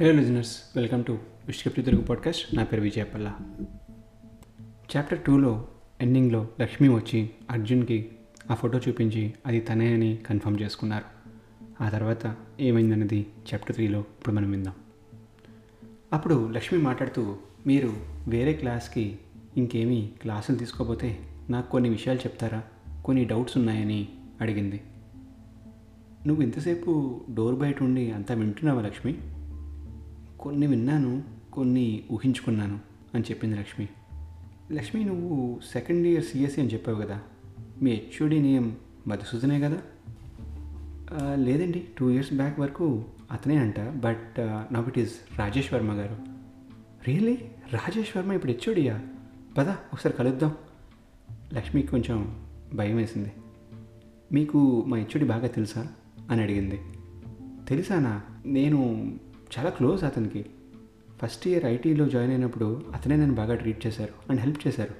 Hello listeners welcome to విష్కప్తి Telugu podcast నా పేరు Vijayapalla chapter టూలో ఎండింగ్లో లక్ష్మి వచ్చి అర్జున్కి ఆ ఫోటో చూపించి అది తనే అని కన్ఫర్మ్ చేసుకున్నారు. ఆ తర్వాత ఏమైందన్నది చాప్టర్ త్రీలో ఇప్పుడు మనం విందాం. అప్పుడు లక్ష్మి మాట్లాడుతూ మీరు వేరే క్లాస్కి ఇంకేమీ క్లాసులు తీసుకోపోతే నాకు కొన్ని విషయాలు చెప్తారా? కొన్ని డౌట్స్ ఉన్నాయని అడిగింది. నువ్వు ఇంతసేపు డోర్ బయట ఉండి అంతా వింటున్నావా లక్ష్మి కొన్ని విన్నాను కొన్ని ఊహించుకున్నాను అని చెప్పింది లక్ష్మి. లక్ష్మి నువ్వు సెకండ్ ఇయర్ సిఎస్సి అని చెప్పావు కదా. మీ హెచ్ఓడి నేమ్ మధుసూదనే కదా? లేదండి టూ ఇయర్స్ బ్యాక్ వరకు అతనే అంట but now it is Rajesh Varma garu. Really Rajesh Varma ఇప్పుడు హెచ్ఓడియా పదా ఒకసారి కలుద్దాం. లక్ష్మికి కొంచెం భయం వేసింది. మీకు మా హెచ్ఓడి బాగా తెలుసా? అని అడిగింది. తెలుసానా? నేను చాలా క్లోజ్ అతనికి. ఫస్ట్ ఇయర్ ఐటీలో జాయిన్ అయినప్పుడు అతనే నన్ను బాగా ట్రీట్ చేశారు అండ్ హెల్ప్ చేశారు.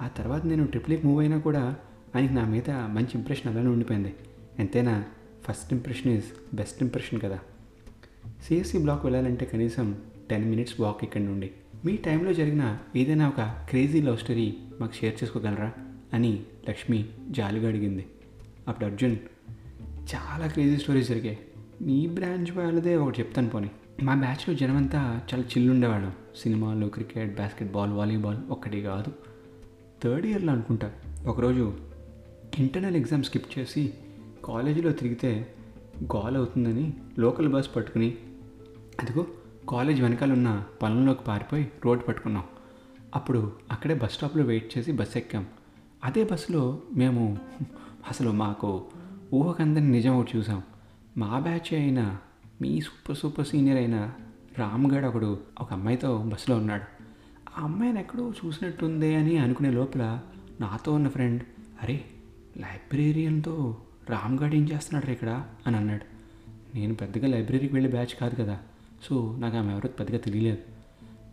ఆ తర్వాత నేను ట్రిప్లీకి మూవ్ అయినా కూడా ఆయనకి నా మీద మంచి ఇంప్రెషన్ అలానే ఉండిపోయింది. ఎంతైనా first impression is best impression కదా. సిఎస్సి బ్లాక్ వెళ్ళాలంటే కనీసం టెన్ మినిట్స్ వాక్ ఇక్కడ నుండి. మీ టైంలో జరిగిన ఏదైనా ఒక క్రేజీ లవ్ స్టోరీ మాకు షేర్ చేసుకోగలరా? అని లక్ష్మి జాలిగా అడిగింది. అప్పుడు అర్జున్ చాలా క్రేజీ స్టోరీస్ జరిగాయి. మీ బ్రాంచ్ వాళ్ళదే ఒకటి చెప్తాను పోనీ. మా బ్యాచ్లో జనమంతా చాలా చిల్లు సినిమాలు క్రికెట్ బాస్కెట్బాల్ వాలీబాల్ ఒక్కటి కాదు. థర్డ్ ఇయర్లో అనుకుంటా ఒకరోజు ఇంటర్నల్ ఎగ్జామ్ స్కిప్ చేసి కాలేజీలో తిరిగితే గోల్ అవుతుందని లోకల్ బస్ పట్టుకుని అదిగో కాలేజ్ వెనకాల ఉన్న పొలంలోకి పారిపోయి రోడ్ పట్టుకున్నాం. అప్పుడు అక్కడే బస్ స్టాప్లో వెయిట్ చేసి బస్ ఎక్కాం. అదే బస్సులో మేము అసలు మాకు ఊహకందని నిజం ఒకటి చూసాం. మా బ్యాచ్ అయిన మీ సూపర్ సూపర్ సీనియర్ అయిన రామ్గఢ్ ఒకడు ఒక అమ్మాయితో బస్సులో ఉన్నాడు. ఆ అమ్మాయిని ఎక్కడో చూసినట్టుంది అని అనుకునే లోపల నాతో ఉన్న ఫ్రెండ్ అరే లైబ్రేరియన్తో రామ్గఢ్ ఏం చేస్తున్నాడు ఇక్కడ? అని అన్నాడు. నేను పెద్దగా లైబ్రరీకి వెళ్ళే బ్యాచ్ కాదు కదా సో నాకు ఆమె ఎవరో పెద్దగా తెలియలేదు.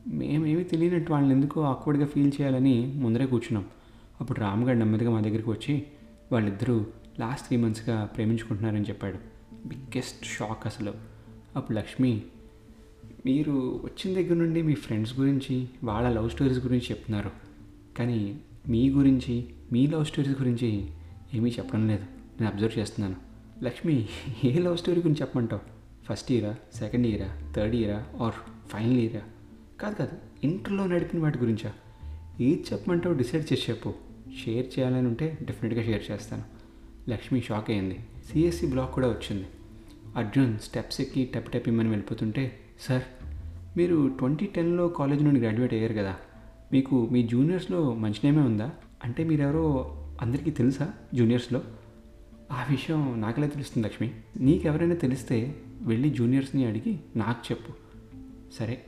మేమేమీ తెలియనట్టు వాళ్ళని ఎందుకో ఆక్వర్డ్గా ఫీల్ చేయాలని ముందరే కూర్చున్నాం. అప్పుడు రామ్గఢ్ నెమ్మదిగా మా దగ్గరికి వచ్చి వాళ్ళిద్దరూ లాస్ట్ త్రీ మంత్స్గా ప్రేమించుకుంటున్నారని చెప్పాడు. బిగ్గెస్ట్ షాక్ అసలు. అప్పుడు లక్ష్మి మీరు వచ్చిన దగ్గర నుండి మీ ఫ్రెండ్స్ గురించి వాళ్ళ లవ్ స్టోరీస్ గురించి చెప్తున్నారు. కానీ మీ గురించి మీ లవ్ స్టోరీస్ గురించి ఏమీ చెప్పడం లేదు. నేను అబ్జర్వ్ చేస్తున్నాను. లక్ష్మి ఏ లవ్ స్టోరీ గురించి చెప్పమంటావు? ఫస్ట్ ఇయరా సెకండ్ ఇయరా థర్డ్ ఇయరా ఆర్ ఫైనల్ ఇయరా? కాదు కాదు ఇంటర్లో నడిపిన వాటి గురించా? ఏది చెప్పమంటావు డిసైడ్ చేసి చెప్పు. షేర్ చేయాలని ఉంటే డెఫినెట్గా షేర్ చేస్తాను. లక్ష్మి షాక్ అయింది. సిఎస్సి బ్లాక్ కూడా వచ్చింది. అర్జున్ స్టెప్స్ ఎక్కి టెప్ టప్ వెళ్ళిపోతుంటే సార్ మీరు ట్వంటీ టెన్లో కాలేజ్ నుండి గ్రాడ్యుయేట్ అయ్యారు కదా మీకు మీ జూనియర్స్లో మంచి నేమే ఉందా? అంటే మీరెవరో అందరికీ తెలుసా జూనియర్స్లో ఆ విషయం నాకెలా తెలుస్తుంది లక్ష్మి? నీకెవరైనా తెలిస్తే వెళ్ళి జూనియర్స్ని అడిగి నాకు చెప్పు. సరే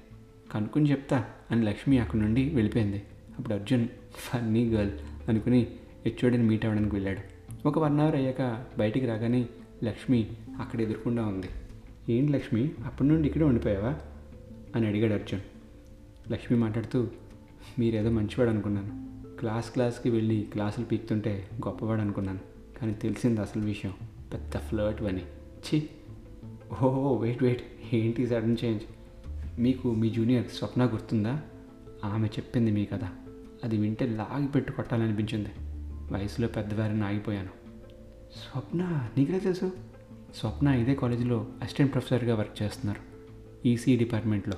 కనుక్కొని చెప్తా అని లక్ష్మి అక్కడి నుండి వెళ్ళిపోయింది. అప్పుడు అర్జున్ ఫన్నీ గర్ల్ అనుకుని హెచ్ఓడిని మీట్ అవ్వడానికి వెళ్ళాడు. ఒక వన్ అవర్ అయ్యాక బయటికి రాగానే లక్ష్మి అక్కడ ఎదురుకుండా ఉంది. ఏంటి లక్ష్మి? అప్పటి నుండి ఇక్కడే ఉండిపోయావా? అని అడిగాడు అర్జున్. లక్ష్మి మాట్లాడుతూ మీరేదో మంచివాడు అనుకున్నాను. క్లాస్ క్లాస్కి వెళ్ళి క్లాసులు పీక్తుంటే గొప్పవాడు అనుకున్నాను. కానీ తెలిసింది అసలు విషయం. పెద్ద ఫ్లర్ట్ అని ఛీ! ఓహో వెయిట్ వెయిట్. ఏంటి సడన్ చేంజ్? మీకు మీ జూనియర్ స్వప్న గుర్తుందా? ఆమె చెప్పింది మీ కదా అది వింటే లాగిపెట్టు కొట్టాలనిపించింది వయసులో పెద్దవారిని ఆగిపోయాను. స్వప్న నీకులే తెలుసు? స్వప్న ఇదే కాలేజీలో అసిస్టెంట్ ప్రొఫెసర్గా వర్క్ చేస్తున్నారు ఈసీ డిపార్ట్మెంట్లో.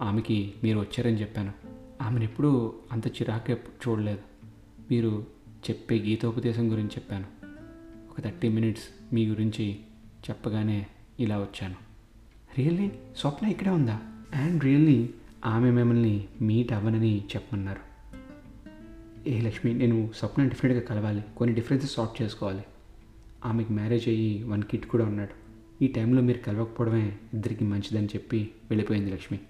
ఆమెకి మీరు వచ్చారని చెప్పాను. ఆమెను ఎప్పుడూ అంత చిరాకు చూడలేదు. మీరు చెప్పే గీతోపదేశం గురించి చెప్పాను. ఒక థర్టీ మినిట్స్ మీ గురించి చెప్పగానే ఇలా వచ్చాను. రియల్లీ స్వప్న ఇక్కడే ఉందా? అండ్ రియల్లీ ఆమె మిమ్మల్ని మీట్ అవ్వనని చెప్పమన్నారు. ఏ లక్ష్మి నేను స్వప్న డిఫరెంట్గా కలవాలి కొన్ని డిఫరెన్సెస్ సార్ట్ చేసుకోవాలి. ఆమెకి మ్యారేజ్ అయ్యి వన్ కిట్ కూడా ఉన్నాడు. ఈ టైంలో మీరు కలవకపోవడమే ఇద్దరికి మంచిదని చెప్పి వెళ్ళిపోయింది లక్ష్మి.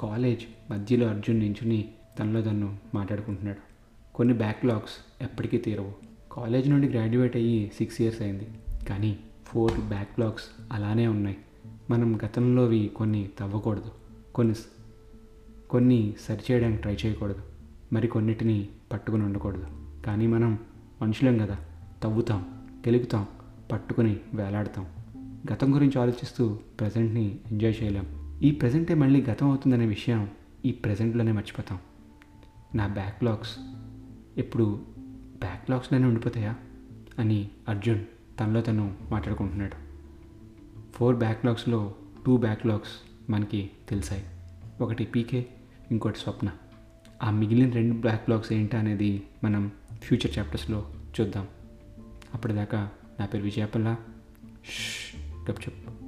కాలేజ్ మధ్యలో అర్జున్ నించుని తనలో తను మాట్లాడుకుంటున్నాడు. కొన్ని బ్యాక్లాగ్స్ ఎప్పటికీ తీరవు. కాలేజ్ నుండి గ్రాడ్యుయేట్ అయ్యి సిక్స్ ఇయర్స్ అయింది. కానీ ఫోర్ బ్యాక్లాగ్స్ అలానే ఉన్నాయి. మనం గతంలోవి కొన్ని తవ్వకూడదు. కొన్ని కొన్ని సరిచేయడానికి ట్రై చేయకూడదు. మరి కొన్నిటిని పట్టుకుని ఉండకూడదు. కానీ మనం మనుషులం కదా తవ్వుతాం. గెలుపుతాం పట్టుకుని వేలాడతాం. గతం గురించి ఆలోచిస్తూ ప్రజెంట్ని ఎంజాయ్ చేయలేం. ఈ ప్రజెంటే మళ్ళీ గతం అవుతుందనే విషయం ఈ ప్రజెంట్లోనే మర్చిపోతాం. నా బ్యాక్లాగ్స్ ఎప్పుడు బ్యాక్లాగ్స్లోనే ఉండిపోతాయా అని అర్జున్ తనలో తను మాట్లాడుకుంటున్నాడు. ఫోర్ బ్యాక్లాగ్స్లో టూ బ్యాక్లాగ్స్ మనకి తెలిసాయి. ఒకటి పీకే ఇంకోటి స్వప్న. ఆ మిగిలిన రెండు బ్యాక్లాగ్స్ ఏంటి అనేది మనం ఫ్యూచర్ చాప్టర్స్లో చూద్దాం. అప్పటిదాకా నా పేరు విజయపల్ల గప్ చెప్పు